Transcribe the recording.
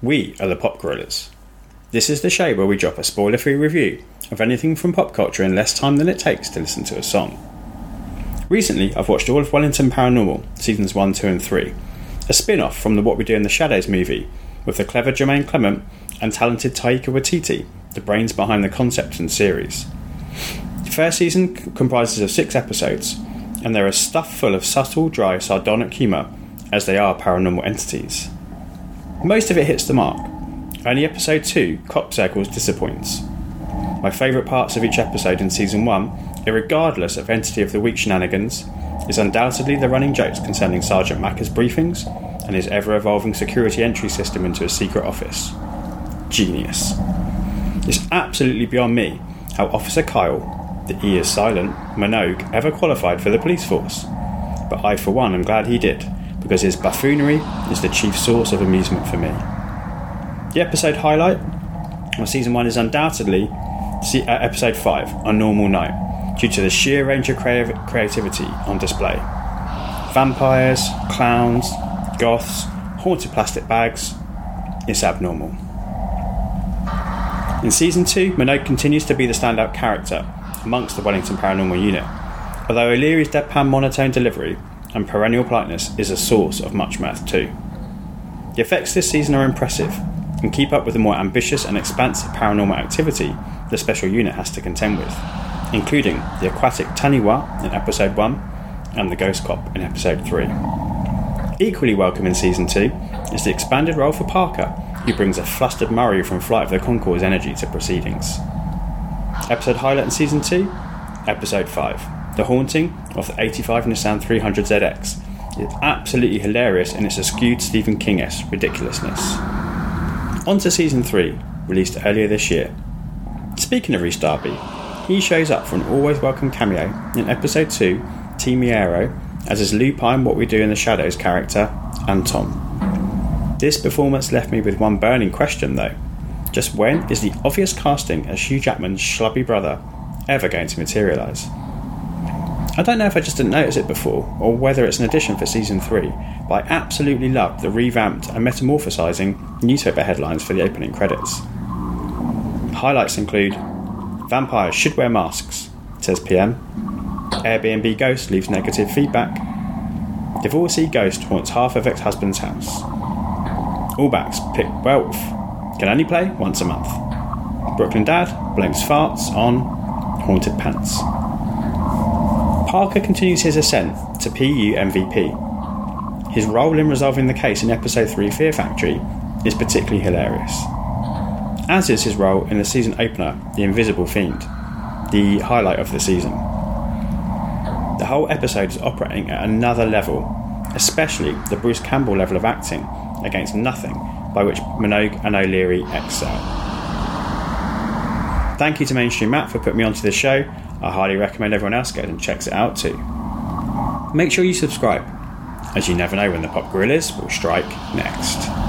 We are the Pop Gorillas. This is the show where we drop a spoiler free review of anything from pop culture in less time than it takes to listen to a song. Recently, I've watched all of Wellington Paranormal, seasons 1, 2, and 3, a spin off from the What We Do in the Shadows movie, with the clever Jermaine Clement and talented Taika Waititi, the brains behind the concept and series. The first season c- comprises of six episodes, and they are stuffed full of subtle, dry, sardonic humour, as they are paranormal entities. Most of it hits the mark. Only episode 2, Cop Circles, disappoints. My favourite parts of each episode in season 1, irregardless of Entity of the Week shenanigans, is undoubtedly the running jokes concerning Sergeant Maaka's briefings and his ever evolving security entry system into a secret office. Genius. It's absolutely beyond me how Officer Kyle, the E is silent, Minogue, ever qualified for the police force. But I, for one, am glad he did, because his buffoonery is the chief source of amusement for me. The episode highlight of season one is undoubtedly uh, episode five, A Normal Night, due to the sheer range of creativity on display. Vampires, clowns, goths, haunted plastic bags. It's abnormal. In season two, Minogue continues to be the standout character amongst the Wellington Paranormal Unit, although O'Leary's deadpan monotone delivery and perennial politeness is a source of much mirth too. The effects this season are impressive and keep up with the more ambitious and expansive paranormal activity the special unit has to contend with, including the aquatic Taniwha in episode 1 and the ghost cop in episode 3. Equally welcome in season 2 is the expanded role for Parker, who brings a flustered Murray from Flight of the Conchords energy to proceedings. Episode highlight in season 2 Episode 5 The Haunting of the 85 Nissan 300ZX is absolutely hilarious in its skewed Stephen King esque ridiculousness. On to season 3, released earlier this year. Speaking of Rhys Darby, he shows up for an always welcome cameo in episode 2, Te Maero, as his lupine What We Do in the Shadows character, Anton. This performance left me with one burning question though. Just when is the obvious casting as Hugh Jackman's schlubby brother ever going to materialise? I don't know if I just didn't notice it before, or whether it's an addition for season 3, but I absolutely loved the revamped and metamorphosizing newspaper headlines for the opening credits. Highlights include Vampires should wear masks, says PM. Airbnb ghost leaves negative feedback. Divorcee ghost haunts half of ex husband's house. All Blacks pick Welf. Can only play once a month. Brooklyn Dad blames farts on haunted pants. Parker continues his ascent to PU MVP. His role in resolving the case in episode 3 Fear Factory is particularly hilarious. As is his role in the season opener, The Invisible Fiend, the highlight of the season. The whole episode is operating at another level, especially the Bruce Campbell level of acting against nothing by which Minogue and O'Leary excel. Thank you to Mainstream Matt for putting me onto this show. I highly recommend everyone else goes and checks it out too. Make sure you subscribe, as you never know when the Pop Gorillas will strike next.